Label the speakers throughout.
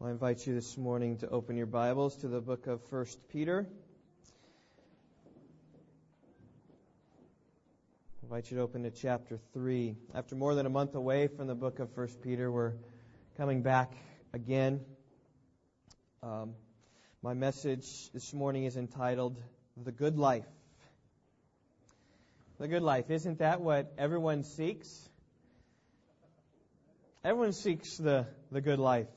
Speaker 1: Well, I invite you this morning to open your Bibles to the book of 1 Peter. I invite you to open to chapter 3. After more than a month away from the book of 1 Peter, we're coming back again. Um, my message this morning is entitled The Good Life. The good life. Isn't that what everyone seeks? Everyone seeks the, the good life.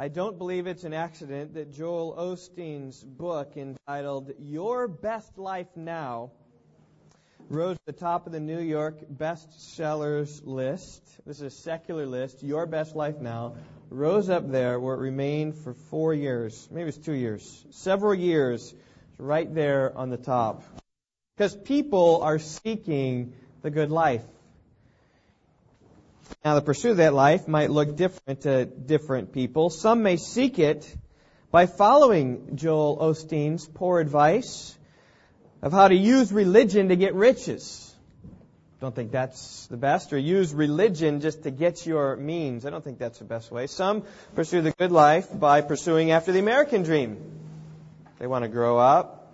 Speaker 1: I don't believe it's an accident that Joel Osteen's book entitled Your Best Life Now rose to the top of the New York bestsellers list. This is a secular list. Your Best Life Now rose up there where it remained for four years. Maybe it's two years. Several years right there on the top. Because people are seeking the good life. Now, the pursuit of that life might look different to different people. Some may seek it by following Joel Osteen's poor advice of how to use religion to get riches. Don't think that's the best, or use religion just to get your means. I don't think that's the best way. Some pursue the good life by pursuing after the American dream. They want to grow up,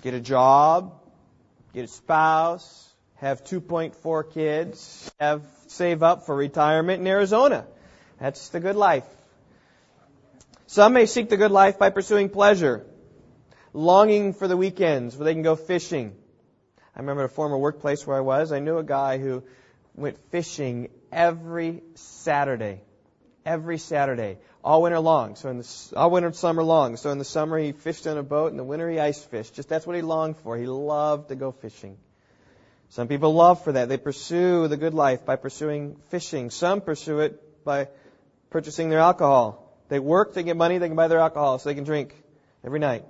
Speaker 1: get a job, get a spouse, have 2.4 kids, have save up for retirement in Arizona. That's the good life. Some may seek the good life by pursuing pleasure, longing for the weekends where they can go fishing. I remember a former workplace where I was, I knew a guy who went fishing every Saturday. Every Saturday. All winter long. So in the, all winter and summer long. So in the summer he fished on a boat, in the winter he ice fished. Just that's what he longed for. He loved to go fishing. Some people love for that. They pursue the good life by pursuing fishing. Some pursue it by purchasing their alcohol. They work, they get money, they can buy their alcohol so they can drink every night.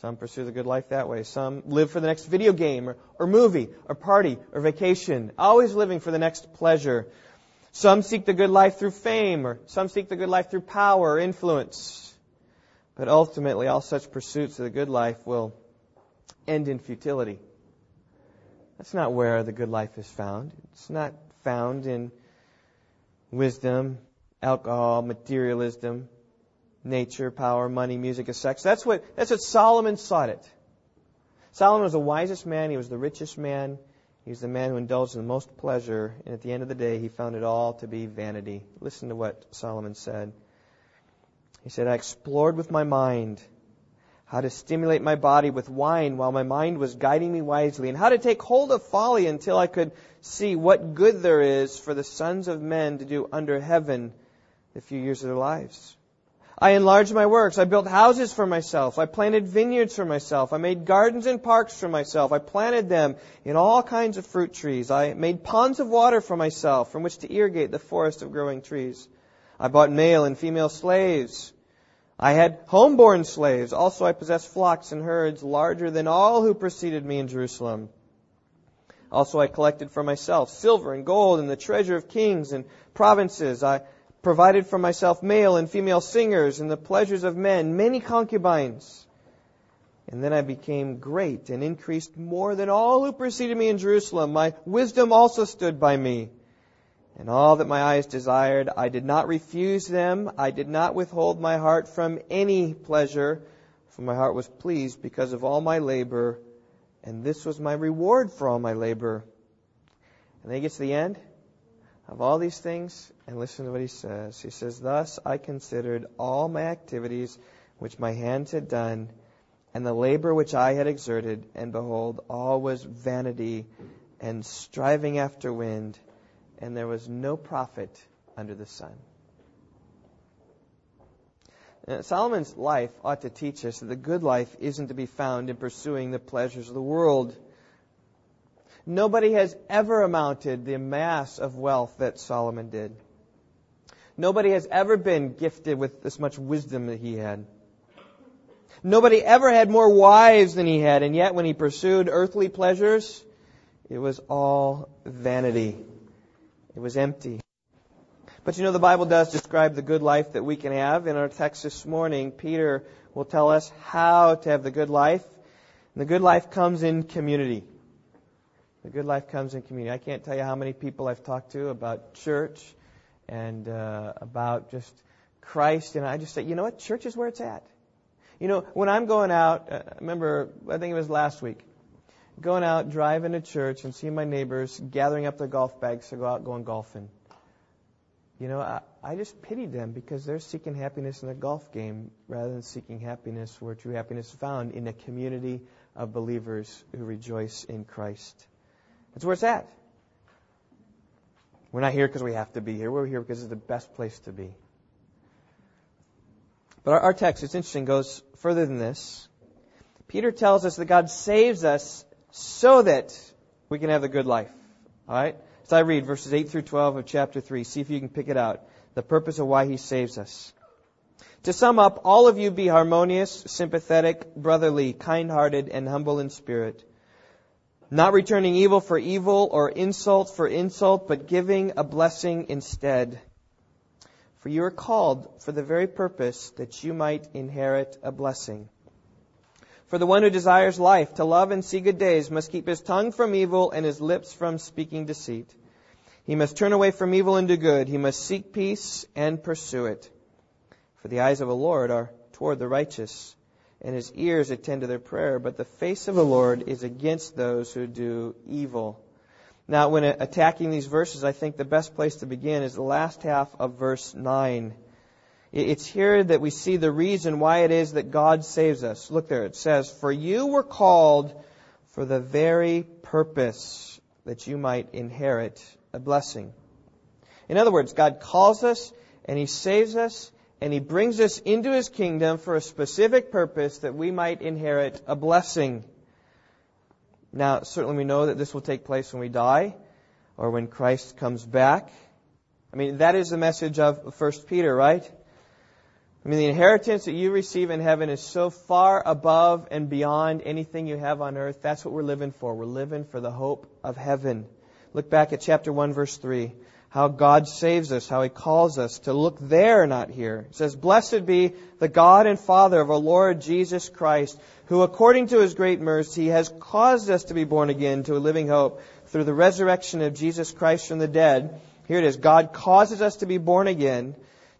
Speaker 1: Some pursue the good life that way. Some live for the next video game or, or movie or party or vacation, always living for the next pleasure. Some seek the good life through fame or some seek the good life through power or influence. But ultimately, all such pursuits of the good life will end in futility. That's not where the good life is found. It's not found in wisdom, alcohol, materialism, nature, power, money, music, and sex. That's what, that's what Solomon sought it. Solomon was the wisest man. He was the richest man. He was the man who indulged in the most pleasure. And at the end of the day, he found it all to be vanity. Listen to what Solomon said. He said, I explored with my mind how to stimulate my body with wine while my mind was guiding me wisely, and how to take hold of folly until I could see what good there is for the sons of men to do under heaven the few years of their lives. I enlarged my works. I built houses for myself. I planted vineyards for myself. I made gardens and parks for myself. I planted them in all kinds of fruit trees. I made ponds of water for myself from which to irrigate the forest of growing trees. I bought male and female slaves I had homeborn slaves. Also, I possessed flocks and herds larger than all who preceded me in Jerusalem. Also, I collected for myself silver and gold and the treasure of kings and provinces. I provided for myself male and female singers and the pleasures of men, many concubines. And then I became great and increased more than all who preceded me in Jerusalem. My wisdom also stood by me and all that my eyes desired, I did not refuse them. I did not withhold my heart from any pleasure, for my heart was pleased because of all my labor, and this was my reward for all my labor. And then he gets to the end of all these things, and listen to what he says. He says, Thus I considered all my activities which my hands had done, and the labor which I had exerted, and behold, all was vanity and striving after wind and there was no profit under the sun. Now, Solomon's life ought to teach us that the good life isn't to be found in pursuing the pleasures of the world. Nobody has ever amounted the mass of wealth that Solomon did. Nobody has ever been gifted with as much wisdom that he had. Nobody ever had more wives than he had, and yet when he pursued earthly pleasures, it was all vanity. It was empty. But you know, the Bible does describe the good life that we can have. In our text this morning, Peter will tell us how to have the good life. And the good life comes in community. The good life comes in community. I can't tell you how many people I've talked to about church and uh, about just Christ. And I just say, you know what? Church is where it's at. You know, when I'm going out, uh, remember, I think it was last week, going out, driving to church and seeing my neighbors gathering up their golf bags to go out going golfing. You know, I, I just pitied them because they're seeking happiness in a golf game rather than seeking happiness where true happiness is found in a community of believers who rejoice in Christ. That's where it's at. We're not here because we have to be here. We're here because it's the best place to be. But our, our text, it's interesting, goes further than this. Peter tells us that God saves us so that we can have the good life. All right? So I read verses 8 through 12 of chapter 3. See if you can pick it out. The purpose of why he saves us. To sum up, all of you be harmonious, sympathetic, brotherly, kind-hearted, and humble in spirit not returning evil for evil or insult for insult, but giving a blessing instead. For you are called for the very purpose that you might inherit a blessing. For the one who desires life, to love and see good days, must keep his tongue from evil and his lips from speaking deceit. He must turn away from evil and do good. He must seek peace and pursue it. For the eyes of the Lord are toward the righteous and his ears attend to their prayer, but the face of the Lord is against those who do evil. Now, when attacking these verses, I think the best place to begin is the last half of verse 9. It's here that we see the reason why it is that God saves us. Look there, it says, For you were called for the very purpose that you might inherit a blessing. In other words, God calls us and He saves us and he brings us into his kingdom for a specific purpose that we might inherit a blessing. Now, certainly we know that this will take place when we die or when Christ comes back. I mean, that is the message of 1 Peter, right? I mean, the inheritance that you receive in heaven is so far above and beyond anything you have on earth. That's what we're living for. We're living for the hope of heaven. Look back at chapter 1, verse 3 how God saves us, how He calls us to look there, not here. It says, Blessed be the God and Father of our Lord Jesus Christ, who according to His great mercy has caused us to be born again to a living hope through the resurrection of Jesus Christ from the dead. Here it is. God causes us to be born again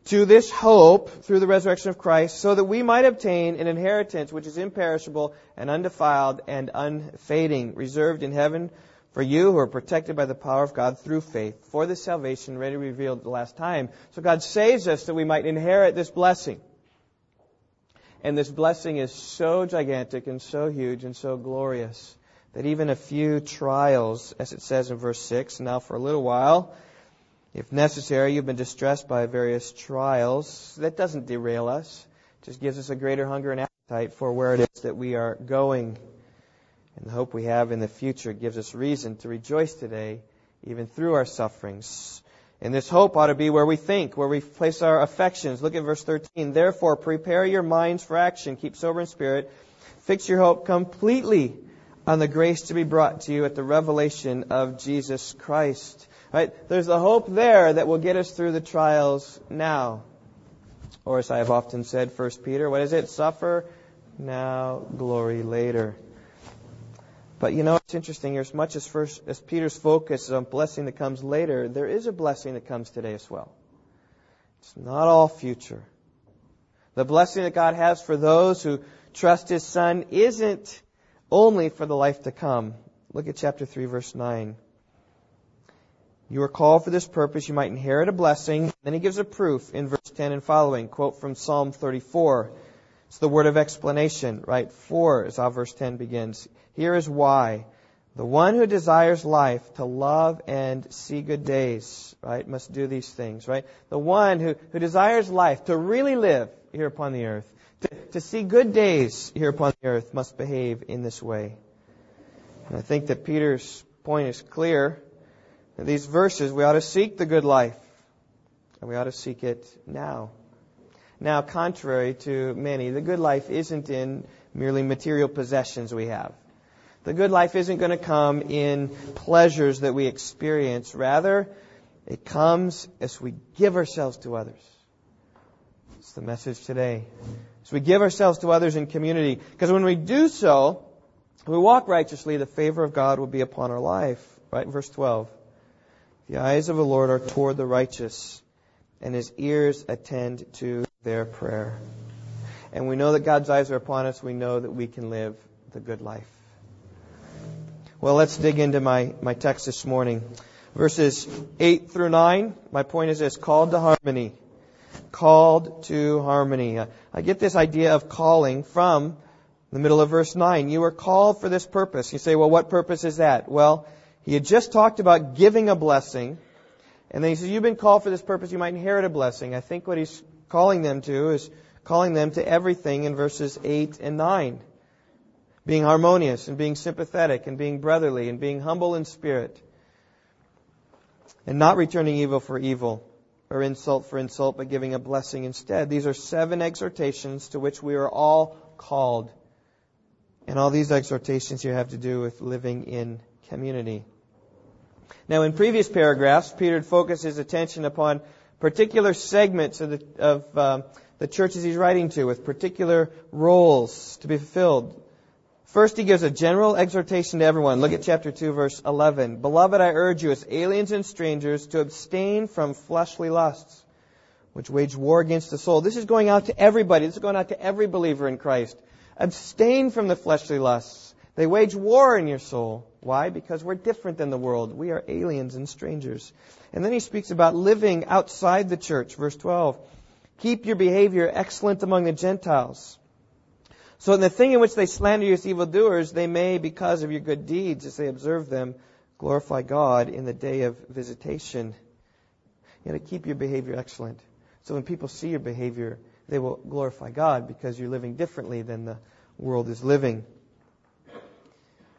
Speaker 1: to this hope through the resurrection of Christ so that we might obtain an inheritance which is imperishable and undefiled and unfading, reserved in heaven for you who are protected by the power of God through faith for the salvation ready revealed the last time. So God saves us that we might inherit this blessing. And this blessing is so gigantic and so huge and so glorious that even a few trials, as it says in verse 6, now for a little while, if necessary, you've been distressed by various trials. That doesn't derail us. It just gives us a greater hunger and appetite for where it is that we are going. And the hope we have in the future gives us reason to rejoice today, even through our sufferings. And this hope ought to be where we think, where we place our affections. Look at verse 13. Therefore, prepare your minds for action. Keep sober in spirit. Fix your hope completely on the grace to be brought to you at the revelation of Jesus Christ. Right? There's a hope there that will get us through the trials now. Or as I have often said, First Peter, what is it? Suffer now, glory later. But you know, it's interesting. As much as first as Peter's focus is on blessing that comes later, there is a blessing that comes today as well. It's not all future. The blessing that God has for those who trust His Son isn't only for the life to come. Look at chapter 3, verse 9. You are called for this purpose. You might inherit a blessing. Then he gives a proof in verse 10 and following. Quote from Psalm 34. It's the word of explanation, right? For is how verse 10 begins. Here is why. The one who desires life to love and see good days, right, must do these things, right? The one who, who desires life to really live here upon the earth, to, to see good days here upon the earth, must behave in this way. And I think that Peter's point is clear. In these verses, we ought to seek the good life, and we ought to seek it now. Now, contrary to many, the good life isn't in merely material possessions we have. The good life isn't going to come in pleasures that we experience. Rather, it comes as we give ourselves to others. It's the message today. As we give ourselves to others in community. Because when we do so, we walk righteously, the favor of God will be upon our life. Right? Verse 12. The eyes of the Lord are toward the righteous and his ears attend to their prayer. And we know that God's eyes are upon us. We know that we can live the good life. Well, let's dig into my, my text this morning. Verses 8 through 9. My point is this called to harmony. Called to harmony. Uh, I get this idea of calling from the middle of verse 9. You were called for this purpose. You say, well, what purpose is that? Well, he had just talked about giving a blessing. And then he says, you've been called for this purpose. You might inherit a blessing. I think what he's calling them to is calling them to everything in verses 8 and 9 being harmonious and being sympathetic and being brotherly and being humble in spirit and not returning evil for evil or insult for insult, but giving a blessing instead. These are seven exhortations to which we are all called. And all these exhortations here have to do with living in community. Now, in previous paragraphs, Peter had focused his attention upon particular segments of the, of, uh, the churches he's writing to, with particular roles to be fulfilled. First, he gives a general exhortation to everyone. Look at chapter 2, verse 11. Beloved, I urge you as aliens and strangers to abstain from fleshly lusts, which wage war against the soul. This is going out to everybody. This is going out to every believer in Christ. Abstain from the fleshly lusts. They wage war in your soul. Why? Because we're different than the world. We are aliens and strangers. And then he speaks about living outside the church. Verse 12. Keep your behavior excellent among the Gentiles so in the thing in which they slander you as evildoers, they may, because of your good deeds, as they observe them, glorify God in the day of visitation. You to keep your behavior excellent. So when people see your behavior, they will glorify God because you're living differently than the world is living.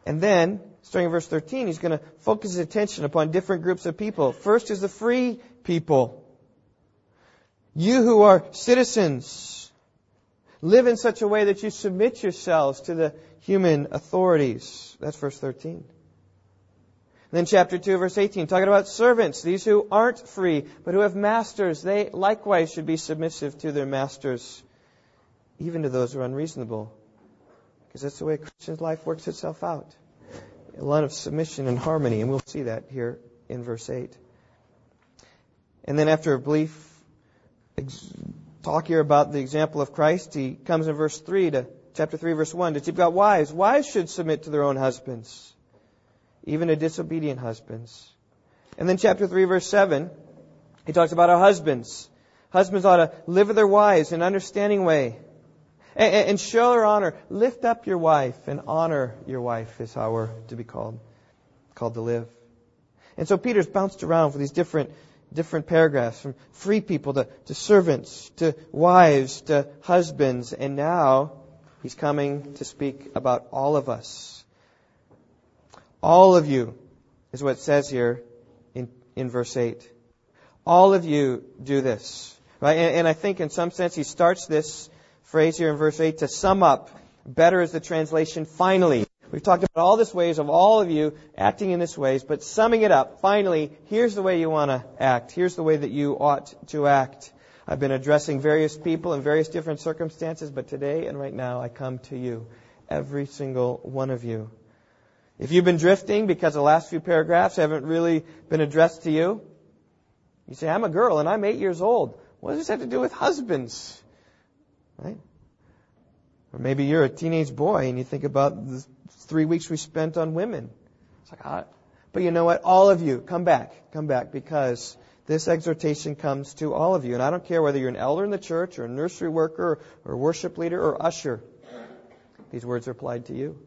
Speaker 1: And then, starting in verse 13, he's going to focus his attention upon different groups of people. First is the free people. You who are citizens Live in such a way that you submit yourselves to the human authorities. That's verse 13. Then chapter 2 verse 18, talking about servants, these who aren't free, but who have masters, they likewise should be submissive to their masters, even to those who are unreasonable. Because that's the way a Christian's life works itself out. A lot of submission and harmony, and we'll see that here in verse 8. And then after a brief talk here about the example of Christ. He comes in verse 3 to chapter 3 verse 1 that you've got wives. Wives should submit to their own husbands, even to disobedient husbands. And then chapter 3 verse 7, he talks about our husbands. Husbands ought to live with their wives in an understanding way and, and show her honor. Lift up your wife and honor your wife is how we're to be called, called to live. And so Peter's bounced around for these different different paragraphs from free people to, to servants to wives to husbands. And now he's coming to speak about all of us. All of you is what it says here in, in verse 8. All of you do this. Right? And, and I think in some sense he starts this phrase here in verse 8 to sum up. Better is the translation finally. We've talked about all these ways of all of you acting in this ways, but summing it up, finally, here's the way you want to act. Here's the way that you ought to act. I've been addressing various people in various different circumstances, but today and right now I come to you, every single one of you. If you've been drifting because the last few paragraphs haven't really been addressed to you, you say, I'm a girl and I'm eight years old. What does this have to do with husbands? Right? Or maybe you're a teenage boy and you think about the three weeks we spent on women. It's like, ah. but you know what? All of you, come back, come back, because this exhortation comes to all of you. And I don't care whether you're an elder in the church or a nursery worker or a worship leader or usher. These words are applied to you.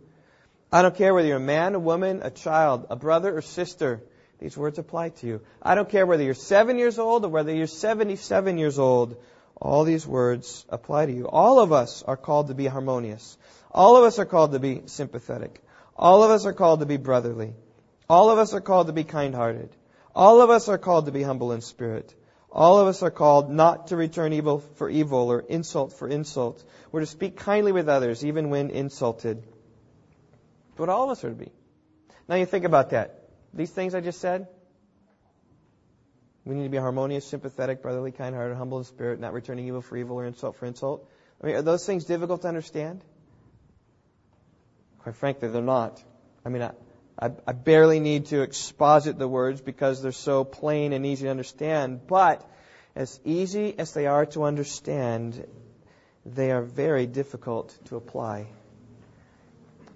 Speaker 1: I don't care whether you're a man, a woman, a child, a brother or sister. These words apply to you. I don't care whether you're seven years old or whether you're 77 years old all these words apply to you. All of us are called to be harmonious. All of us are called to be sympathetic. All of us are called to be brotherly. All of us are called to be kind-hearted. All of us are called to be humble in spirit. All of us are called not to return evil for evil or insult for insult. We're to speak kindly with others even when insulted. That's what all of us are to be. Now you think about that. These things I just said, we need to be harmonious, sympathetic, brotherly, kind-hearted, humble in spirit, not returning evil for evil or insult for insult. I mean, are those things difficult to understand? Quite frankly, they're not. I mean, I, I, I barely need to exposit the words because they're so plain and easy to understand. But as easy as they are to understand, they are very difficult to apply,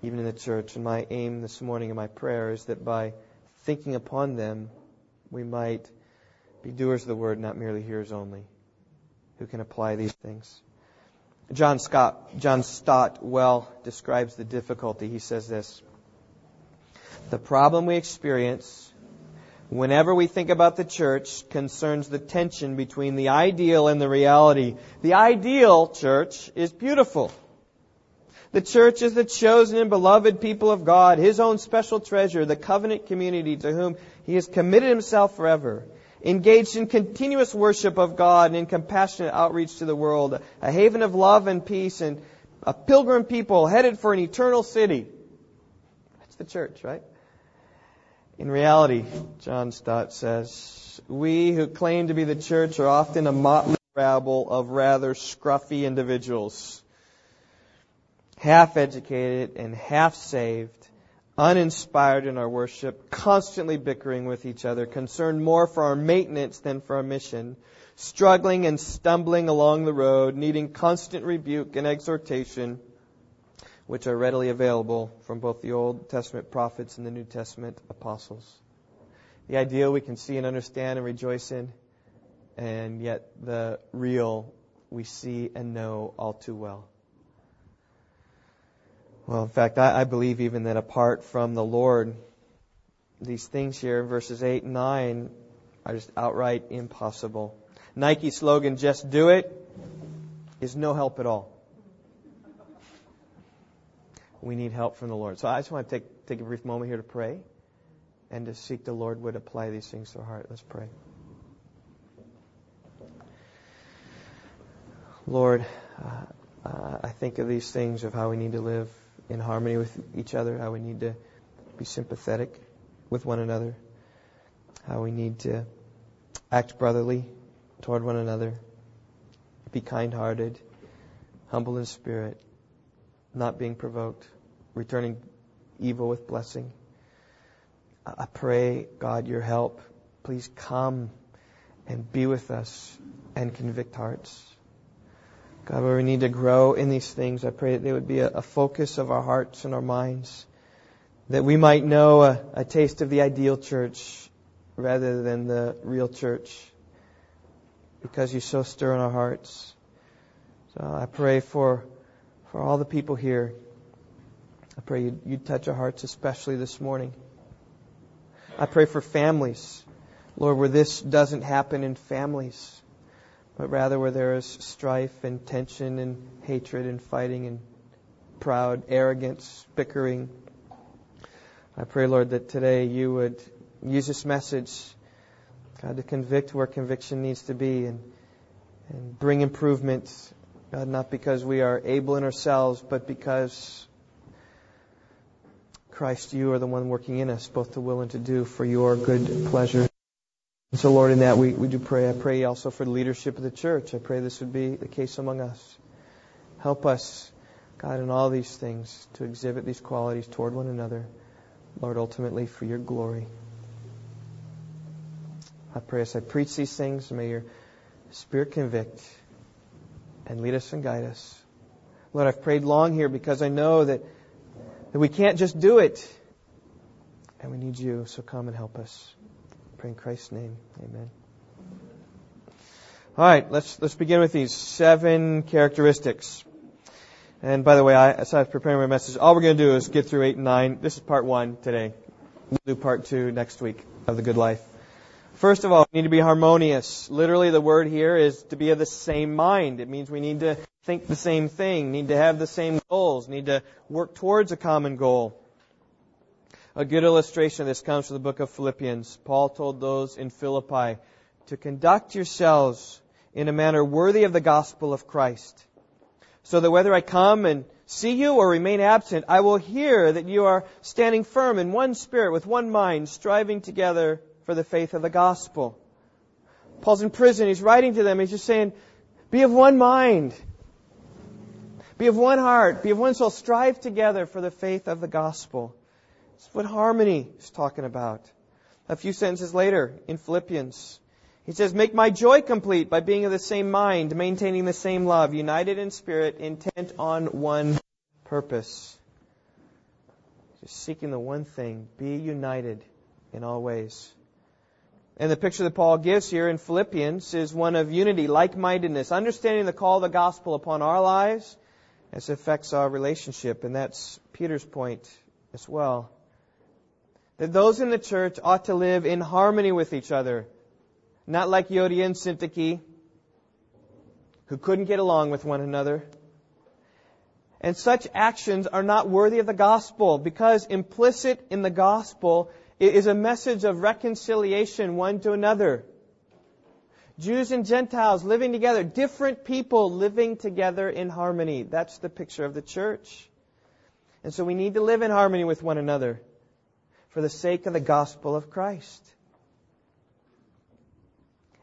Speaker 1: even in the church. And my aim this morning in my prayer is that by thinking upon them, we might be doers of the word, not merely hearers only, who can apply these things. John Scott, John Stott well describes the difficulty. He says this. The problem we experience whenever we think about the church concerns the tension between the ideal and the reality. The ideal church is beautiful. The church is the chosen and beloved people of God, His own special treasure, the covenant community to whom He has committed Himself forever, engaged in continuous worship of God and in compassionate outreach to the world, a haven of love and peace and a pilgrim people headed for an eternal city. That's the church, right? In reality, John Stott says, we who claim to be the church are often a motley rabble of rather scruffy individuals, half educated and half saved, uninspired in our worship, constantly bickering with each other, concerned more for our maintenance than for our mission, struggling and stumbling along the road, needing constant rebuke and exhortation which are readily available from both the Old Testament prophets and the New Testament apostles. The ideal we can see and understand and rejoice in, and yet the real we see and know all too well. Well, in fact, I, I believe even that apart from the Lord, these things here verses 8 and 9 are just outright impossible. Nike slogan, just do it, is no help at all we need help from the Lord. So I just want to take, take a brief moment here to pray and to seek the Lord would apply these things to our heart. Let's pray. Lord, uh, uh, I think of these things of how we need to live in harmony with each other, how we need to be sympathetic with one another, how we need to act brotherly toward one another, be kind hearted, humble in spirit, not being provoked, returning evil with blessing. I pray, God, your help. Please come and be with us and convict hearts. God, where we need to grow in these things, I pray that they would be a, a focus of our hearts and our minds, that we might know a, a taste of the ideal church rather than the real church, because you so stir in our hearts. So I pray for for all the people here. I pray you'd, you'd touch our hearts, especially this morning. I pray for families, Lord, where this doesn't happen in families, but rather where there is strife and tension and hatred and fighting and proud arrogance, bickering. I pray, Lord, that today you would use this message, God, to convict where conviction needs to be and, and bring improvement God, not because we are able in ourselves, but because Christ, you are the one working in us, both to will and to do for your good pleasure. And so, Lord, in that we, we do pray. I pray also for the leadership of the church. I pray this would be the case among us. Help us, God, in all these things to exhibit these qualities toward one another. Lord, ultimately for your glory. I pray as I preach these things, may your Spirit convict and lead us and guide us. Lord, I've prayed long here because I know that, that we can't just do it. And we need you, so come and help us. Pray in Christ's name. Amen. All right, let's let's begin with these seven characteristics. And by the way, I, as I was preparing my message, all we're going to do is get through eight and nine. This is part one today. We'll do part two next week of the good life. First of all, we need to be harmonious. Literally, the word here is to be of the same mind. It means we need to think the same thing, need to have the same goals, need to work towards a common goal. A good illustration of this comes from the book of Philippians. Paul told those in Philippi to conduct yourselves in a manner worthy of the gospel of Christ, so that whether I come and see you or remain absent, I will hear that you are standing firm in one spirit, with one mind, striving together for the faith of the gospel. Paul's in prison. He's writing to them. He's just saying, be of one mind. Be of one heart. Be of one soul. Strive together for the faith of the gospel. It's what harmony is talking about. A few sentences later in Philippians, He says, Make my joy complete by being of the same mind, maintaining the same love, united in spirit, intent on one purpose. Just seeking the one thing be united in all ways. And the picture that Paul gives here in Philippians is one of unity, like mindedness, understanding the call of the gospel upon our lives as it affects our relationship. And that's Peter's point as well. That those in the church ought to live in harmony with each other, not like Euodia and Syntyche, who couldn't get along with one another. And such actions are not worthy of the gospel because implicit in the gospel is a message of reconciliation one to another. Jews and Gentiles living together, different people living together in harmony. That's the picture of the church. And so we need to live in harmony with one another for the sake of the gospel of Christ.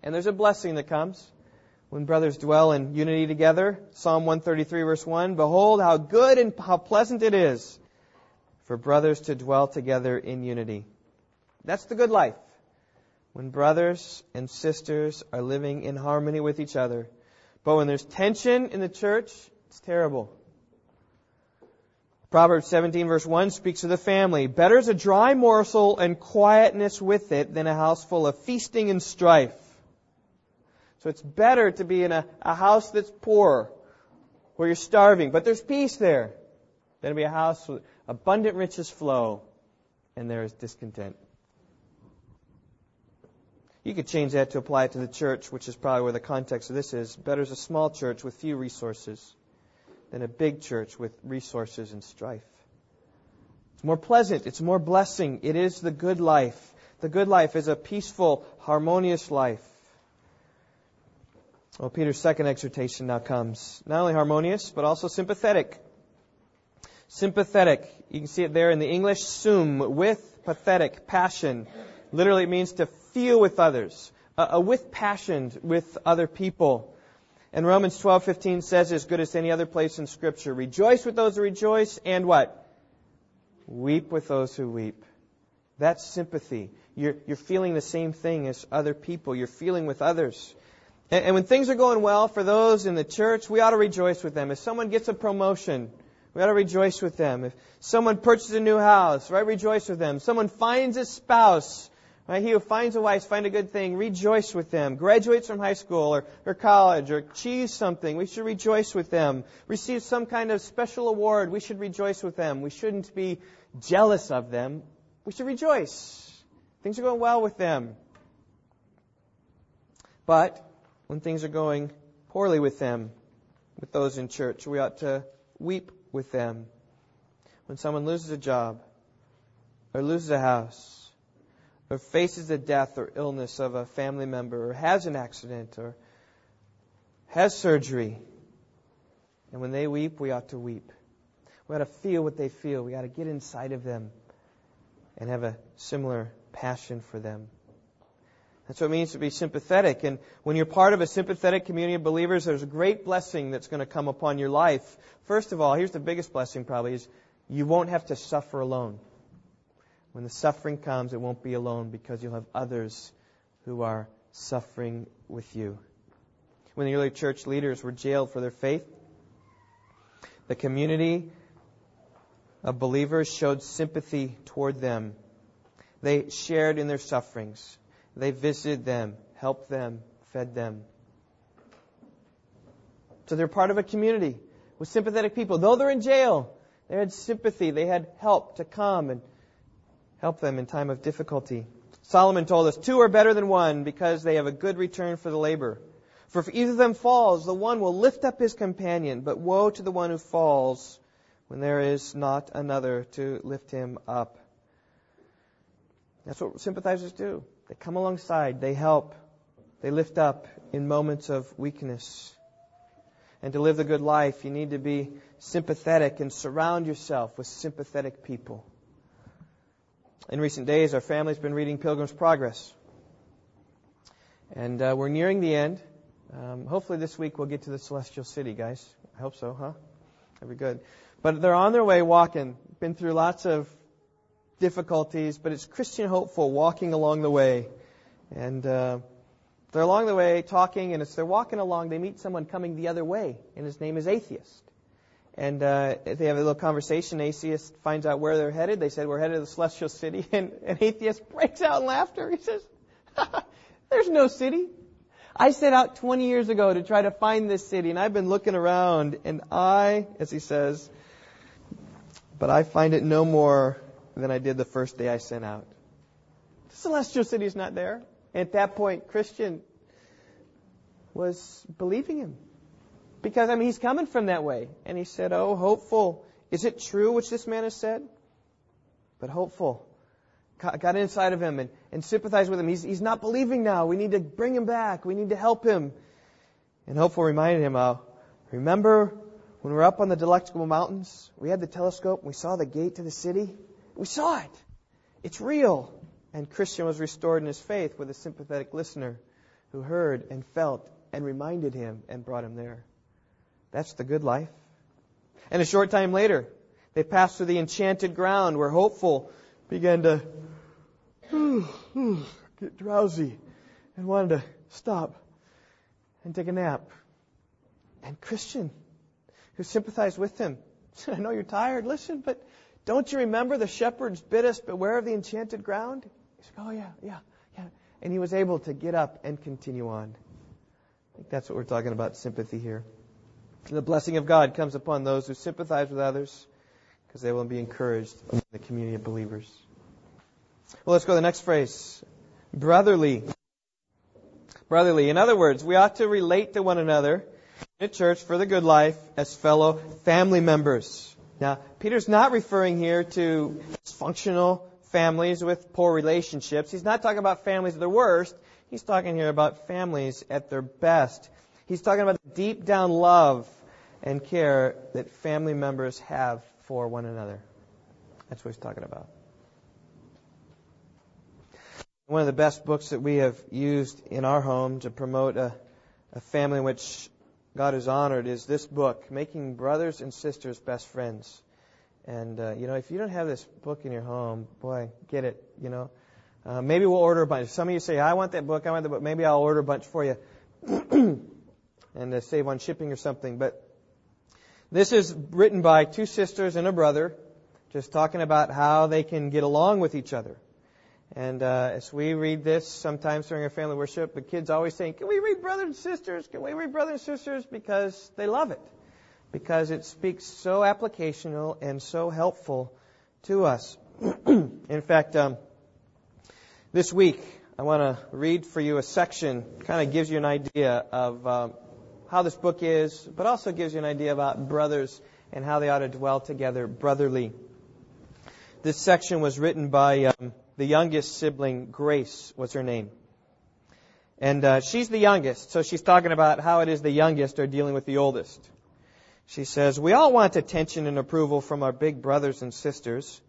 Speaker 1: And there's a blessing that comes when brothers dwell in unity together. Psalm 133 verse 1, Behold how good and how pleasant it is for brothers to dwell together in unity. That's the good life. When brothers and sisters are living in harmony with each other. But when there's tension in the church, it's terrible. Proverbs 17 verse 1 speaks of the family. Better is a dry morsel and quietness with it than a house full of feasting and strife. So it's better to be in a, a house that's poor, where you're starving, but there's peace there, than to be a house with abundant riches flow, and there is discontent. You could change that to apply it to the church, which is probably where the context of this is. Better is a small church with few resources than a big church with resources and strife. It's more pleasant. It's more blessing. It is the good life. The good life is a peaceful, harmonious life. Well, Peter's second exhortation now comes. Not only harmonious, but also sympathetic. Sympathetic. You can see it there in the English, sum, with pathetic, passion. Literally it means to feel with others, uh, uh, with passion with other people. And Romans 12:15 says as good as any other place in scripture, rejoice with those who rejoice and what? Weep with those who weep. That's sympathy. You're, you're feeling the same thing as other people. You're feeling with others. And, and when things are going well for those in the church, we ought to rejoice with them. If someone gets a promotion, we ought to rejoice with them. If someone purchases a new house, right, rejoice with them. Someone finds a spouse, right, he who finds a wife, find a good thing, rejoice with them. Graduates from high school or, or college or achieves something, we should rejoice with them. Receive some kind of special award, we should rejoice with them. We shouldn't be jealous of them. We should rejoice. Things are going well with them. But when things are going poorly with them, with those in church. We ought to weep with them. When someone loses a job, or loses a house, or faces the death or illness of a family member, or has an accident, or has surgery, and when they weep, we ought to weep. We ought to feel what they feel. We ought to get inside of them and have a similar passion for them. That's what it means to be sympathetic. And when you're part of a sympathetic community of believers, there's a great blessing that's going to come upon your life. First of all, here's the biggest blessing probably is you won't have to suffer alone. When the suffering comes, it won't be alone because you'll have others who are suffering with you. When the early church leaders were jailed for their faith, the community of believers showed sympathy toward them. They shared in their sufferings. They visited them, helped them, fed them. So they're part of a community with sympathetic people. Though they're in jail, they had sympathy. They had help to come and help them in time of difficulty. Solomon told us, two are better than one because they have a good return for the labor. For if either of them falls, the one will lift up his companion, but woe to the one who falls when there is not another to lift him up. That's what sympathizers do. They come alongside, they help, they lift up in moments of weakness. And to live the good life, you need to be sympathetic and surround yourself with sympathetic people. In recent days, our family's been reading Pilgrim's Progress. And uh, we're nearing the end. Um, hopefully, this week we'll get to the celestial city, guys. I hope so, huh? That'd be good. But they're on their way walking. Been through lots of difficulties, but it's Christian hopeful walking along the way. And uh, They're along the way talking, and as they're walking along, they meet someone coming the other way, and his name is Atheist. And uh, they have a little conversation. Atheist finds out where they're headed. They said, We're headed to the celestial city. And, and Atheist breaks out in laughter. He says, There's no city. I set out 20 years ago to try to find this city, and I've been looking around, and I, as he says, but I find it no more than I did the first day I sent out. The celestial city is not there. And At that point, Christian was believing him. Because, I mean, he's coming from that way. And he said, Oh, hopeful. Is it true which this man has said? But hopeful. Got inside of him and, and sympathized with him. He's, he's not believing now. We need to bring him back. We need to help him. And hopeful reminded him, oh, remember when we were up on the Delectable Mountains? We had the telescope and we saw the gate to the city? We saw it. It's real. And Christian was restored in his faith with a sympathetic listener who heard and felt and reminded him and brought him there. That's the good life. And a short time later, they passed through the enchanted ground where hopeful began to get drowsy and wanted to stop and take a nap. And Christian, who sympathized with him, said, I know you're tired. Listen, but don't you remember the shepherds bid us beware of the enchanted ground? He said, Oh, yeah, yeah, yeah. And he was able to get up and continue on. I think that's what we're talking about sympathy here. The blessing of God comes upon those who sympathize with others because they will be encouraged in the community of believers. Well, let's go to the next phrase. Brotherly. Brotherly. In other words, we ought to relate to one another in church for the good life as fellow family members. Now, Peter's not referring here to dysfunctional families with poor relationships. He's not talking about families at their worst. He's talking here about families at their best. He's talking about the deep down love and care that family members have for one another. That's what he's talking about. One of the best books that we have used in our home to promote a, a family in which God is honored is this book, Making Brothers and Sisters Best Friends. And, uh, you know, if you don't have this book in your home, boy, get it, you know. Uh, maybe we'll order a bunch. Some of you say, I want that book, I want that book. Maybe I'll order a bunch for you and uh, save on shipping or something. But this is written by two sisters and a brother, just talking about how they can get along with each other. And uh, as we read this sometimes during our family worship, the kids always saying, Can we read Brothers and Sisters? Can we read Brothers and Sisters? Because they love it. Because it speaks so applicational and so helpful to us. In fact, um, this week, I want to read for you a section, kind of gives you an idea of um, how this book is, but also gives you an idea about brothers and how they ought to dwell together brotherly. This section was written by um, the youngest sibling, Grace was her name. And uh, she's the youngest, so she's talking about how it is the youngest are dealing with the oldest. She says, We all want attention and approval from our big brothers and sisters.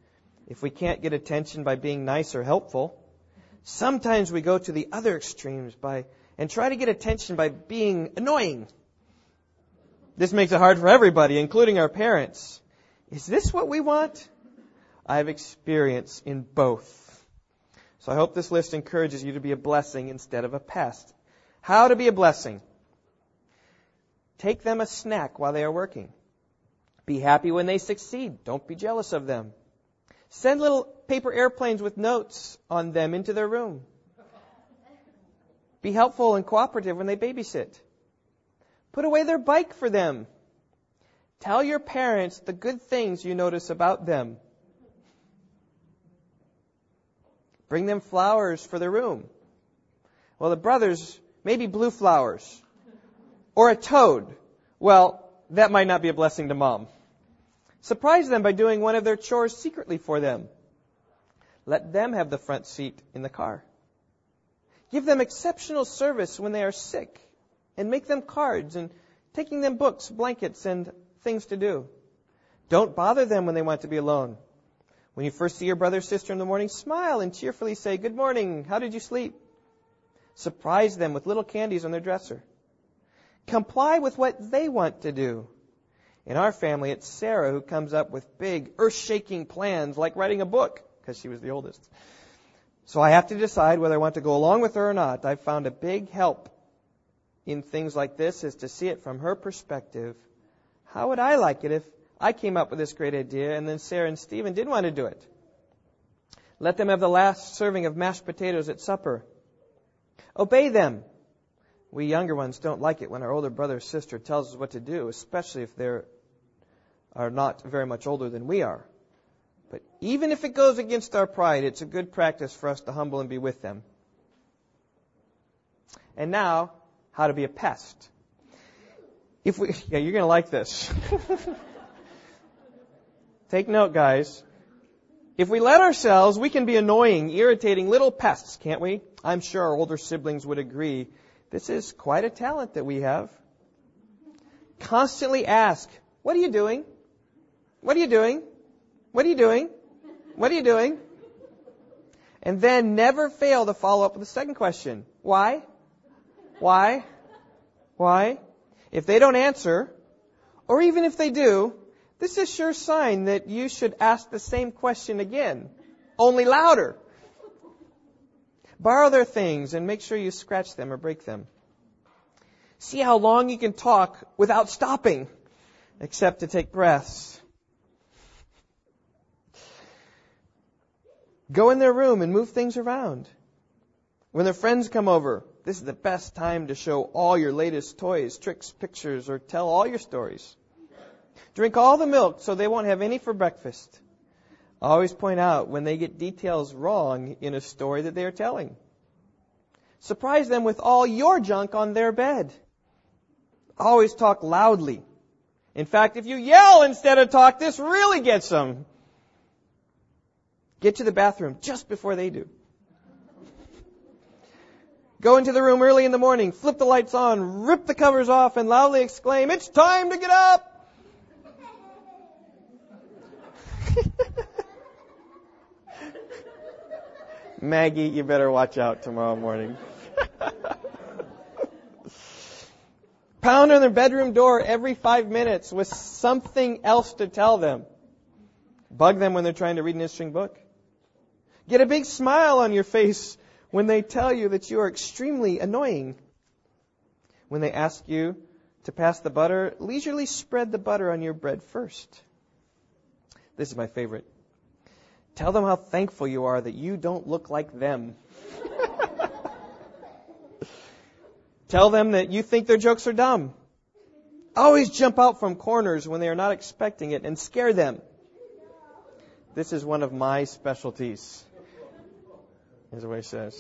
Speaker 1: If we can't get attention by being nice or helpful, sometimes we go to the other extremes by and try to get attention by being annoying. This makes it hard for everybody, including our parents. Is this what we want? I have experience in both. So I hope this list encourages you to be a blessing instead of a pest. How to be a blessing? Take them a snack while they are working. Be happy when they succeed. Don't be jealous of them. Send little paper airplanes with notes on them into their room. Be helpful and cooperative when they babysit. Put away their bike for them. Tell your parents the good things you notice about them. Bring them flowers for their room. Well, the brothers, maybe blue flowers. Or a toad. Well, that might not be a blessing to mom. Surprise them by doing one of their chores secretly for them. Let them have the front seat in the car. Give them exceptional service when they are sick and make them cards and taking them books, blankets, and things to do. Don't bother them when they want to be alone. When you first see your brother or sister in the morning, smile and cheerfully say, Good morning. How did you sleep? Surprise them with little candies on their dresser. Comply with what they want to do. In our family, it's Sarah who comes up with big, earth shaking plans like writing a book, because she was the oldest. So I have to decide whether I want to go along with her or not. I've found a big help in things like this is to see it from her perspective. How would I like it if I came up with this great idea and then Sarah and Stephen didn't want to do it? Let them have the last serving of mashed potatoes at supper. Obey them. We younger ones don't like it when our older brother or sister tells us what to do, especially if they are not very much older than we are. But even if it goes against our pride, it's a good practice for us to humble and be with them. And now, how to be a pest. If we, yeah, you're going to like this. Take note, guys. If we let ourselves, we can be annoying, irritating little pests, can't we? I'm sure our older siblings would agree. This is quite a talent that we have. Constantly ask, what are you doing? What are you doing? What are you doing? What are you doing? And then never fail to follow up with the second question. Why? Why? Why? If they don't answer, or even if they do, this is sure sign that you should ask the same question again, only louder. Borrow their things and make sure you scratch them or break them. See how long you can talk without stopping, except to take breaths. Go in their room and move things around. When their friends come over, this is the best time to show all your latest toys, tricks, pictures, or tell all your stories. Drink all the milk so they won't have any for breakfast. I Always point out when they get details wrong in a story that they are telling. Surprise them with all your junk on their bed. Always talk loudly. In fact, if you yell instead of talk, this really gets them. Get to the bathroom just before they do. Go into the room early in the morning, flip the lights on, rip the covers off, and loudly exclaim, It's time to get up! Maggie, you better watch out tomorrow morning. Pound on their bedroom door every five minutes with something else to tell them. Bug them when they're trying to read an interesting book. Get a big smile on your face when they tell you that you are extremely annoying. When they ask you to pass the butter, leisurely spread the butter on your bread first. This is my favorite. Tell them how thankful you are that you don't look like them. Tell them that you think their jokes are dumb. Always jump out from corners when they are not expecting it and scare them. This is one of my specialties is what he says.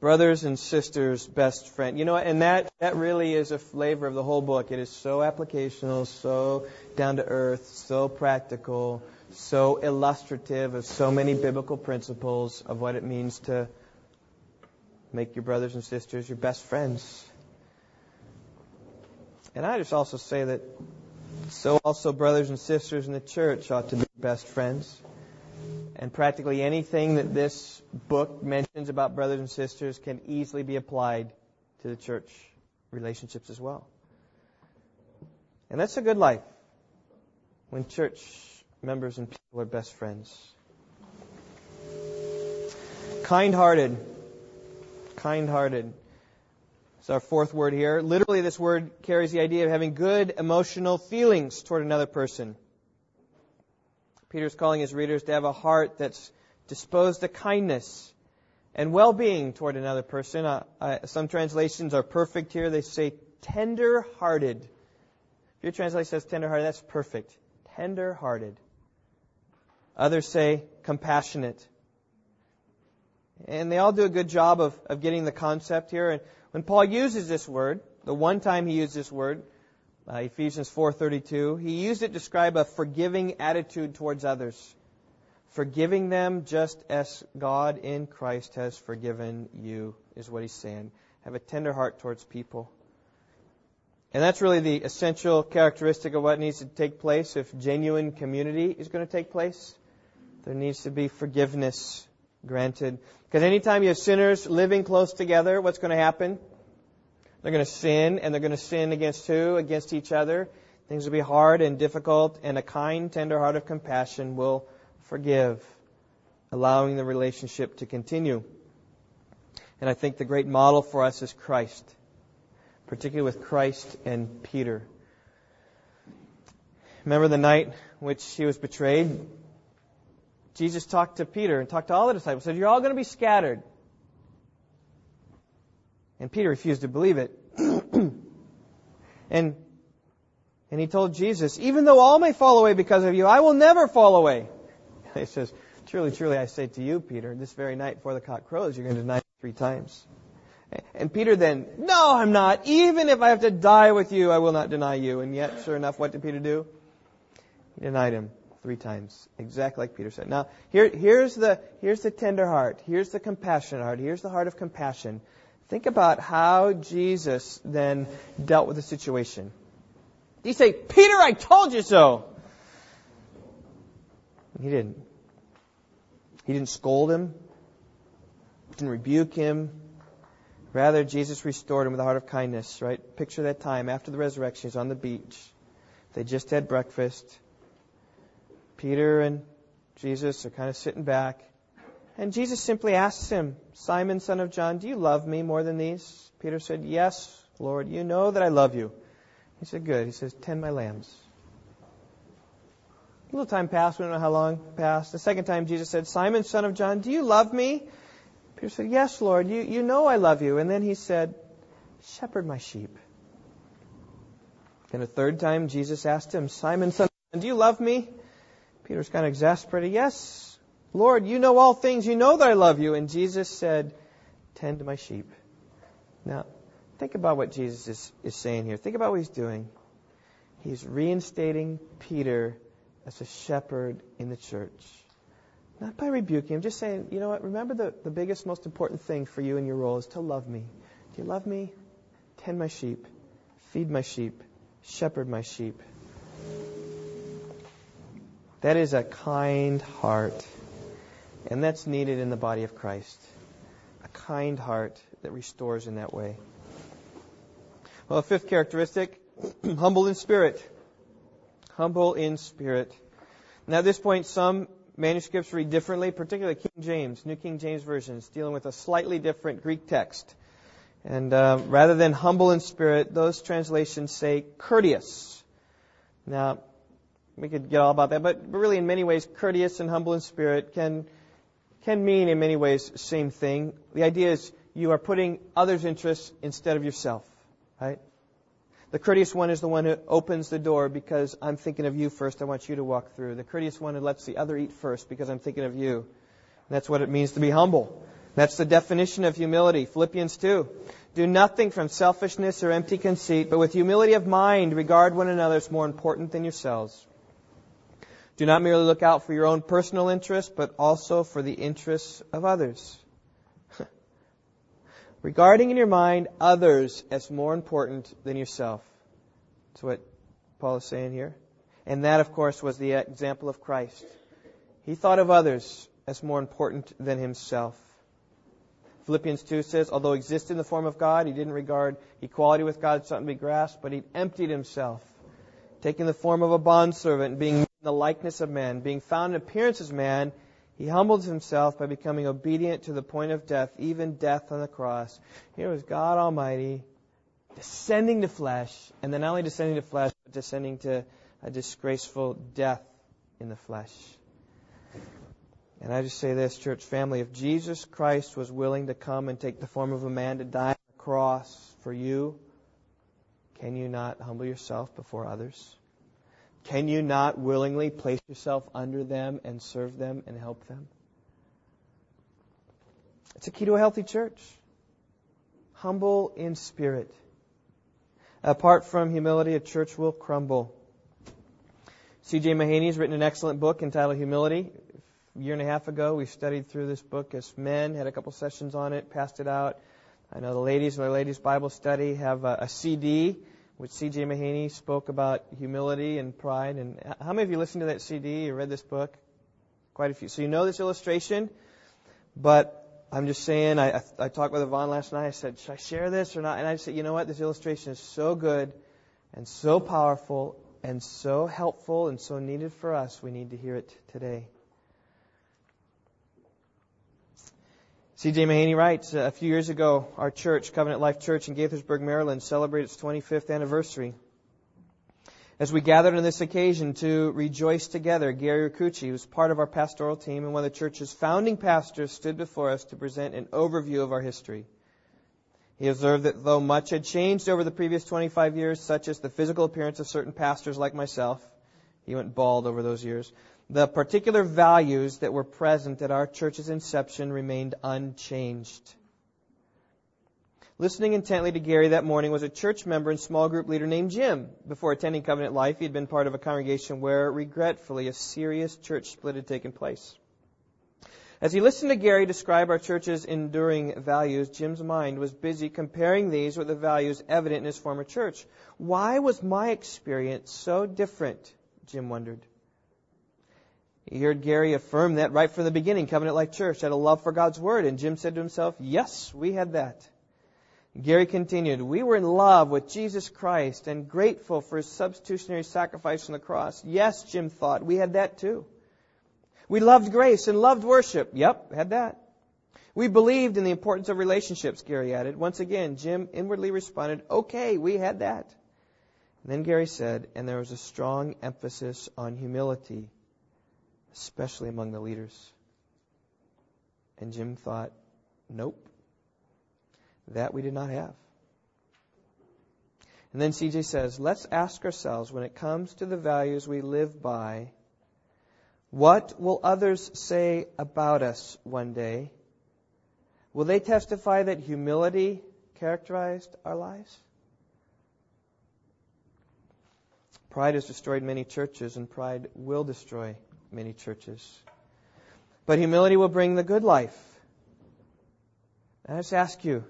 Speaker 1: Brothers and sisters, best friend. You know, and that, that really is a flavor of the whole book. It is so applicational, so down to earth, so practical, so illustrative of so many biblical principles of what it means to make your brothers and sisters your best friends. And I just also say that so also brothers and sisters in the church ought to be best friends. And practically anything that this book mentions about brothers and sisters can easily be applied to the church relationships as well. And that's a good life when church members and people are best friends. Kind hearted. Kind hearted. It's our fourth word here. Literally, this word carries the idea of having good emotional feelings toward another person. Peter's calling his readers to have a heart that's disposed to kindness and well being toward another person. Uh, uh, some translations are perfect here. They say tender hearted. If your translation says tender hearted, that's perfect. Tender hearted. Others say compassionate. And they all do a good job of, of getting the concept here. And when Paul uses this word, the one time he used this word, uh, Ephesians 4:32. He used it to describe a forgiving attitude towards others, forgiving them just as God in Christ has forgiven you, is what he's saying. Have a tender heart towards people. And that's really the essential characteristic of what needs to take place if genuine community is going to take place. There needs to be forgiveness granted. Because anytime you have sinners living close together, what's going to happen? They're going to sin, and they're going to sin against who? Against each other. Things will be hard and difficult, and a kind, tender heart of compassion will forgive. allowing the relationship to continue. And I think the great model for us is Christ, particularly with Christ and Peter. Remember the night which he was betrayed? Jesus talked to Peter and talked to all the disciples, said, You're all going to be scattered. And Peter refused to believe it. and and he told Jesus, Even though all may fall away because of you, I will never fall away. He says, Truly, truly, I say to you, Peter, this very night before the cock crows, you're going to deny me three times. And Peter then, No, I'm not. Even if I have to die with you, I will not deny you. And yet, sure enough, what did Peter do? He denied him three times, exactly like Peter said. Now, here, here's, the, here's the tender heart. Here's the compassionate heart. Here's the heart of compassion. Think about how Jesus then dealt with the situation. He say, Peter, I told you so. He didn't. He didn't scold him. Didn't rebuke him. Rather, Jesus restored him with a heart of kindness, right? Picture that time after the resurrection. He's on the beach. They just had breakfast. Peter and Jesus are kind of sitting back. And Jesus simply asks him, Simon, son of John, do you love me more than these? Peter said, Yes, Lord, you know that I love you. He said, Good. He says, Tend my lambs. A little time passed. We don't know how long passed. The second time Jesus said, Simon, son of John, do you love me? Peter said, Yes, Lord, you, you know I love you. And then he said, Shepherd my sheep. And a third time Jesus asked him, Simon, son of John, do you love me? Peter's kind of exasperated. Yes, Lord, you know all things. You know that I love you. And Jesus said, Tend to my sheep. Now, think about what Jesus is, is saying here. Think about what he's doing. He's reinstating Peter as a shepherd in the church. Not by rebuking him, just saying, you know what, remember the, the biggest, most important thing for you in your role is to love me. Do you love me? Tend my sheep, feed my sheep, shepherd my sheep. That is a kind heart. And that's needed in the body of Christ. A kind heart that restores in that way. Well, a fifth characteristic, humble in spirit. Humble in spirit. Now, at this point, some manuscripts read differently, particularly King James, New King James Version, is dealing with a slightly different Greek text. And uh, rather than humble in spirit, those translations say courteous. Now, we could get all about that, but really, in many ways, courteous and humble in spirit can can mean in many ways the same thing. The idea is you are putting others' interests instead of yourself, right? The courteous one is the one who opens the door because I'm thinking of you first. I want you to walk through. The courteous one who lets the other eat first because I'm thinking of you. And that's what it means to be humble. That's the definition of humility. Philippians 2. Do nothing from selfishness or empty conceit, but with humility of mind regard one another as more important than yourselves. Do not merely look out for your own personal interests, but also for the interests of others. Regarding in your mind others as more important than yourself. That's what Paul is saying here. And that, of course, was the example of Christ. He thought of others as more important than himself. Philippians 2 says, although existed in the form of God, he didn't regard equality with God as something to be grasped, but he emptied himself, taking the form of a bondservant, being the likeness of man. Being found in appearance as man, he humbled himself by becoming obedient to the point of death, even death on the cross. Here was God Almighty descending to flesh, and then not only descending to flesh, but descending to a disgraceful death in the flesh. And I just say this, church family, if Jesus Christ was willing to come and take the form of a man to die on the cross for you, can you not humble yourself before others? Can you not willingly place yourself under them and serve them and help them? It's a key to a healthy church. Humble in spirit. Apart from humility, a church will crumble. C.J. Mahaney has written an excellent book entitled Humility. A year and a half ago, we studied through this book as men, had a couple sessions on it, passed it out. I know the ladies in our ladies' Bible study have a, a CD which C.J. Mahaney spoke about humility and pride. And how many of you listened to that CD or read this book? Quite a few. So you know this illustration, but I'm just saying, I, I, talked with Yvonne last night. I said, should I share this or not? And I said, you know what? This illustration is so good and so powerful and so helpful and so needed for us. We need to hear it today. C.J. Mahaney writes, a few years ago, our church, Covenant Life Church in Gaithersburg, Maryland, celebrated its 25th anniversary. As we gathered on this occasion to rejoice together, Gary Ricucci, who was part of our pastoral team and one of the church's founding pastors, stood before us to present an overview of our history. He observed that though much had changed over the previous 25 years, such as the physical appearance of certain pastors like myself, he went bald over those years, the particular values that were present at our church's inception remained unchanged. Listening intently to Gary that morning was a church member and small group leader named Jim. Before attending Covenant Life, he had been part of a congregation where, regretfully, a serious church split had taken place. As he listened to Gary describe our church's enduring values, Jim's mind was busy comparing these with the values evident in his former church. Why was my experience so different? Jim wondered. He heard Gary affirm that right from the beginning, Covenant Life Church had a love for God's Word, and Jim said to himself, Yes, we had that. Gary continued, We were in love with Jesus Christ and grateful for his substitutionary sacrifice on the cross. Yes, Jim thought, we had that too. We loved grace and loved worship. Yep, had that. We believed in the importance of relationships, Gary added. Once again, Jim inwardly responded, Okay, we had that. And then Gary said, and there was a strong emphasis on humility, especially among the leaders. And Jim thought, Nope. That we did not have. And then CJ says, let's ask ourselves when it comes to the values we live by, what will others say about us one day? Will they testify that humility characterized our lives? Pride has destroyed many churches, and pride will destroy many churches. But humility will bring the good life. I just ask you,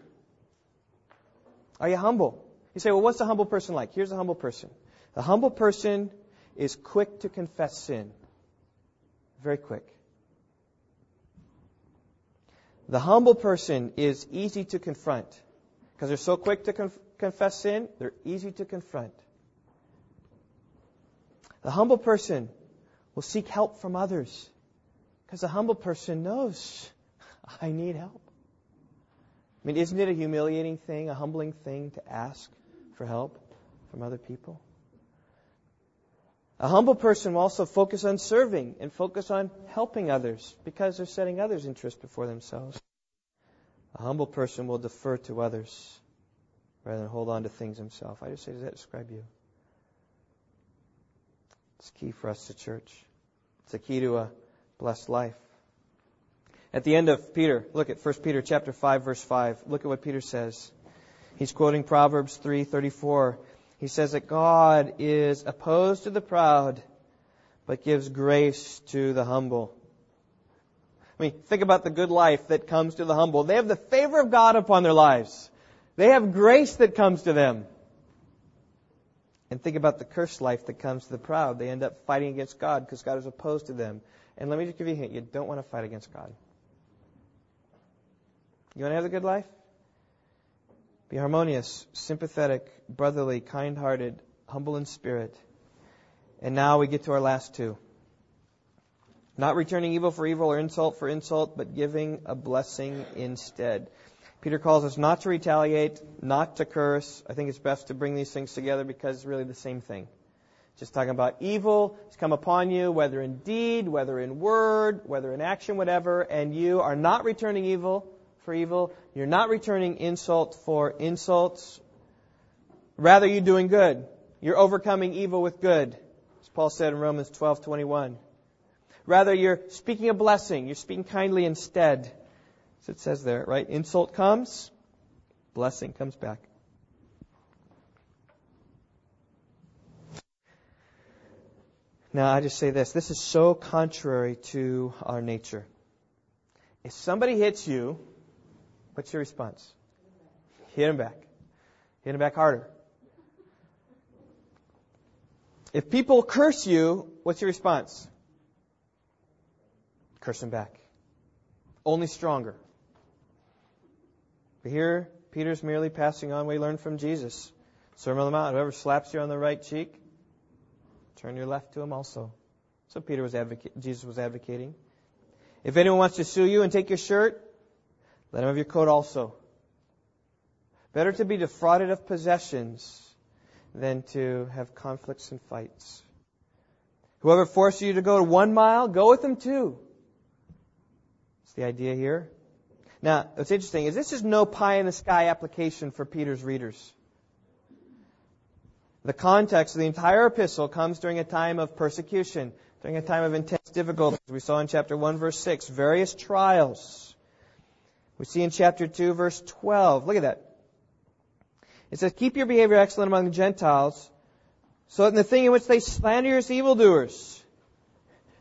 Speaker 1: are you humble? You say, well, what's a humble person like? Here's a humble person. The humble person is quick to confess sin. Very quick. The humble person is easy to confront. Because they're so quick to conf- confess sin, they're easy to confront. The humble person will seek help from others. Because a humble person knows, I need help. I mean, isn't it a humiliating thing, a humbling thing to ask for help from other people? A humble person will also focus on serving and focus on helping others because they're setting others' interests before themselves. A humble person will defer to others rather than hold on to things himself. I just say, does that describe you? It's key for us to church. It's a key to a blessed life. At the end of Peter, look at 1 Peter chapter 5 verse 5. Look at what Peter says. He's quoting Proverbs 3:34. He says that God is opposed to the proud but gives grace to the humble. I mean, think about the good life that comes to the humble. They have the favor of God upon their lives. They have grace that comes to them. And think about the cursed life that comes to the proud. They end up fighting against God because God is opposed to them. And let me just give you a hint. You don't want to fight against God. You want to have a good life? Be harmonious, sympathetic, brotherly, kind hearted, humble in spirit. And now we get to our last two. Not returning evil for evil or insult for insult, but giving a blessing instead. Peter calls us not to retaliate, not to curse. I think it's best to bring these things together because it's really the same thing. Just talking about evil has come upon you, whether in deed, whether in word, whether in action, whatever, and you are not returning evil, for evil. You're not returning insult for insults. Rather, you're doing good. You're overcoming evil with good, as Paul said in Romans 12:21. Rather, you're speaking a blessing. You're speaking kindly instead. It says there, right? Insult comes, blessing comes back. Now, I just say this. This is so contrary to our nature. If somebody hits you, What's your response? Hit him back. Hit him back harder. If people curse you, what's your response? Curse them back. Only stronger. But here, Peter's merely passing on what he learned from Jesus. Sermon on the Mount. Whoever slaps you on the right cheek, turn your left to him also. So Peter was advocating, Jesus was advocating. If anyone wants to sue you and take your shirt, Let him have your coat also. Better to be defrauded of possessions than to have conflicts and fights. Whoever forces you to go one mile, go with them too. That's the idea here. Now, what's interesting is this is no pie in the sky application for Peter's readers. The context of the entire epistle comes during a time of persecution, during a time of intense difficulties. We saw in chapter 1 verse 6, various trials. We see in chapter 2 verse 12. Look at that. It says, keep your behavior excellent among the Gentiles, so that in the thing in which they slander you as evildoers,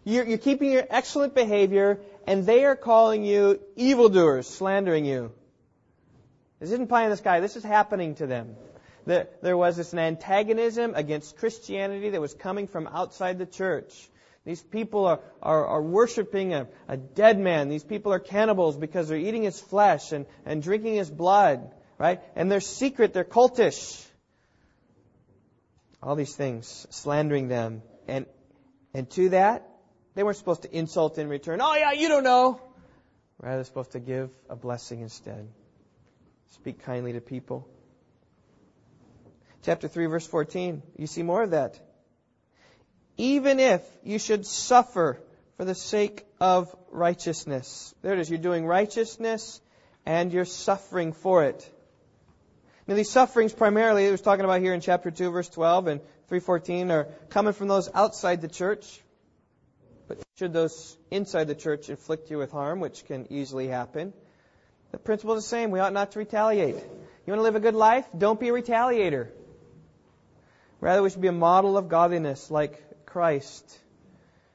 Speaker 1: you're, you're keeping your excellent behavior, and they are calling you evildoers, slandering you. This isn't pie in the sky. This is happening to them. There was this antagonism against Christianity that was coming from outside the church. These people are, are, are worshiping a, a dead man. These people are cannibals because they're eating his flesh and, and drinking his blood, right? And they're secret, they're cultish. All these things, slandering them. And, and to that, they weren't supposed to insult in return. Oh yeah, you don't know. Rather, supposed to give a blessing instead. Speak kindly to people chapter 3 verse 14. You see more of that. Even if you should suffer for the sake of righteousness. There it is. You're doing righteousness and you're suffering for it. Now these sufferings primarily, it was talking about here in chapter 2 verse 12 and 314 are coming from those outside the church. Should those inside the church inflict you with harm, which can easily happen, the principle is the same. We ought not to retaliate. You want to live a good life? Don't be a retaliator. Rather, we should be a model of godliness like Christ.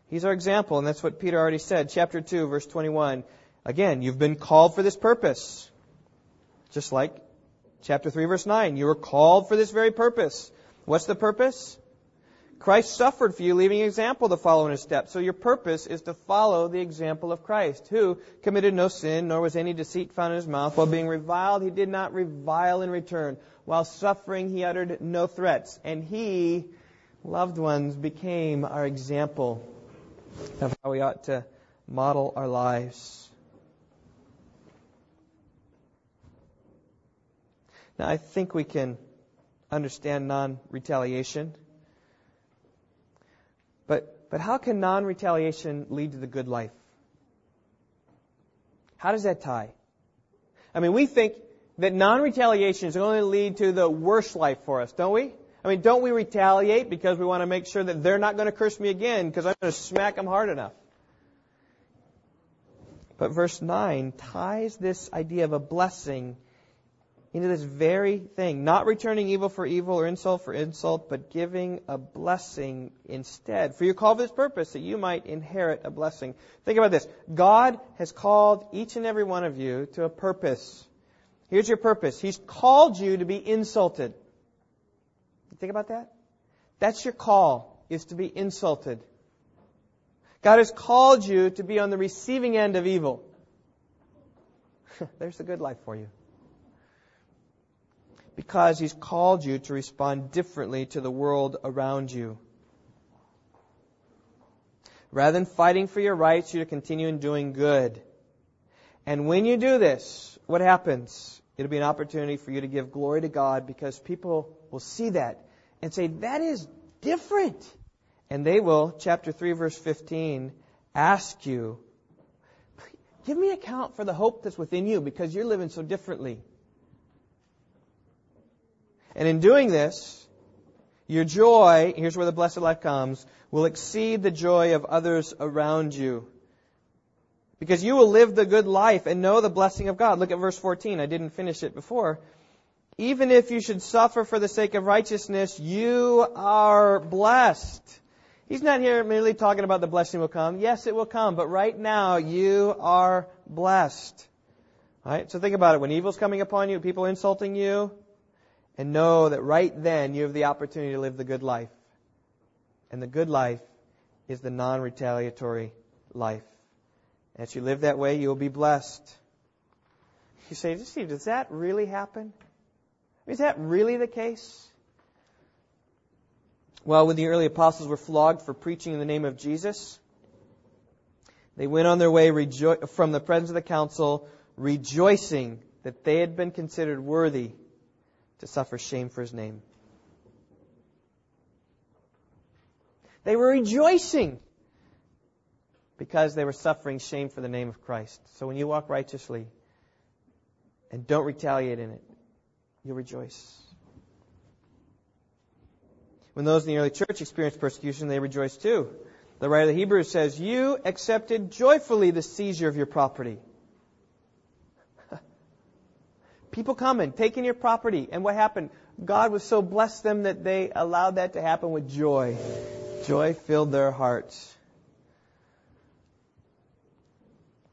Speaker 1: He's our example, and that's what Peter already said. Chapter 2, verse 21. Again, you've been called for this purpose. Just like chapter 3, verse 9. You were called for this very purpose. What's the purpose? Christ suffered for you, leaving an example to follow in his steps. So your purpose is to follow the example of Christ, who committed no sin, nor was any deceit found in his mouth. While being reviled, he did not revile in return. While suffering, he uttered no threats. And he, loved ones, became our example of how we ought to model our lives. Now, I think we can understand non retaliation. But, but how can non retaliation lead to the good life? How does that tie? I mean, we think that non-retaliation is going to lead to the worst life for us, don't we? I mean, don't we retaliate because we want to make sure that they're not going to curse me again because I'm going to smack them hard enough? But verse 9 ties this idea of a blessing into this very thing. Not returning evil for evil or insult for insult, but giving a blessing instead. For you called for this purpose, that you might inherit a blessing. Think about this. God has called each and every one of you to a purpose. Here's your purpose. He's called you to be insulted. think about that? That's your call, is to be insulted. God has called you to be on the receiving end of evil. There's the good life for you. Because He's called you to respond differently to the world around you. Rather than fighting for your rights, you to continue in doing good. And when you do this, what happens? It'll be an opportunity for you to give glory to God because people will see that and say, that is different. And they will, chapter 3, verse 15, ask you, give me account for the hope that's within you because you're living so differently. And in doing this, your joy, here's where the blessed life comes, will exceed the joy of others around you. Because you will live the good life and know the blessing of God. Look at verse 14. I didn't finish it before. Even if you should suffer for the sake of righteousness, you are blessed. He's not here merely talking about the blessing will come. Yes, it will come, but right now you are blessed. Right? So think about it. When evil's coming upon you, people insulting you, and know that right then you have the opportunity to live the good life. And the good life is the non-retaliatory life. And as you live that way, you will be blessed. You say, Steve, does that really happen? Is that really the case? Well, when the early apostles were flogged for preaching in the name of Jesus, they went on their way rejo- from the presence of the council, rejoicing that they had been considered worthy to suffer shame for his name. They were rejoicing because they were suffering shame for the name of Christ. So when you walk righteously and don't retaliate in it, you'll rejoice. When those in the early church experienced persecution, they rejoiced too. The writer of the Hebrews says, You accepted joyfully the seizure of your property. People coming, taking your property. And what happened? God was so blessed them that they allowed that to happen with joy. Joy filled their hearts.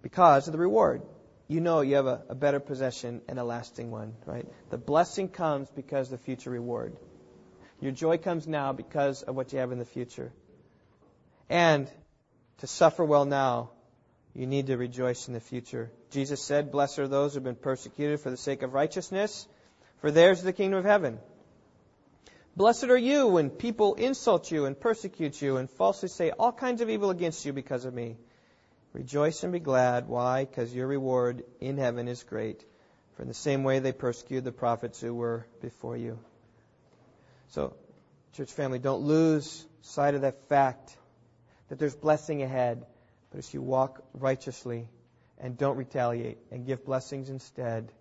Speaker 1: Because of the reward. You know you have a, a better possession and a lasting one, right? The blessing comes because of the future reward. Your joy comes now because of what you have in the future. And to suffer well now, you need to rejoice in the future. Jesus said, Blessed are those who have been persecuted for the sake of righteousness, for theirs is the kingdom of heaven. Blessed are you when people insult you and persecute you and falsely say all kinds of evil against you because of me. Rejoice and be glad. Why? Because your reward in heaven is great. For in the same way they persecuted the prophets who were before you. So, church family, don't lose sight of that fact that there's blessing ahead. But as you walk righteously and don't retaliate and give blessings instead,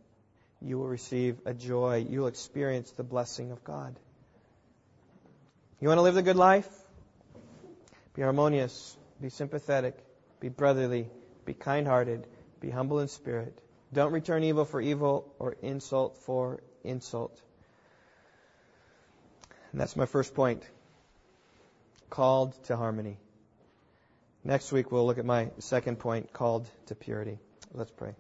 Speaker 1: you will receive a joy. You'll experience the blessing of God. You want to live the good life? Be harmonious, be sympathetic, be brotherly, be kind hearted, be humble in spirit. Don't return evil for evil or insult for insult. And that's my first point. Called to harmony. Next week we'll look at my second point called to purity. Let's pray.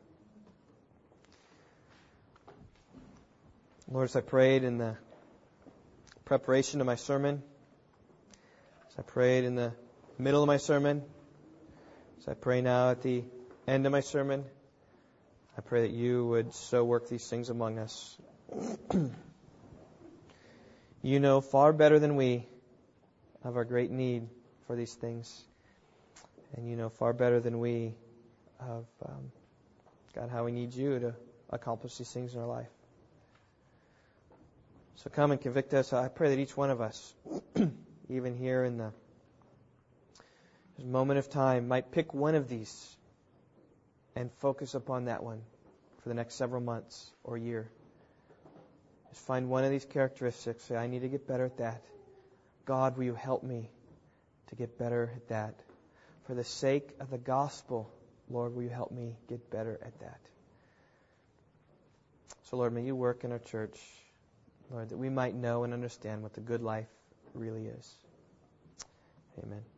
Speaker 1: Lord, as I prayed in the preparation of my sermon, as I prayed in the middle of my sermon, as I pray now at the end of my sermon, I pray that you would so work these things among us. you know far better than we of our great need for these things. And you know far better than we of, um, God, how we need you to accomplish these things in our life. So come and convict us. I pray that each one of us, even here in the moment of time, might pick one of these and focus upon that one for the next several months or year. Just find one of these characteristics. Say, I need to get better at that. God, will you help me to get better at that? For the sake of the gospel, Lord, will you help me get better at that? So, Lord, may you work in our church, Lord, that we might know and understand what the good life really is. Amen.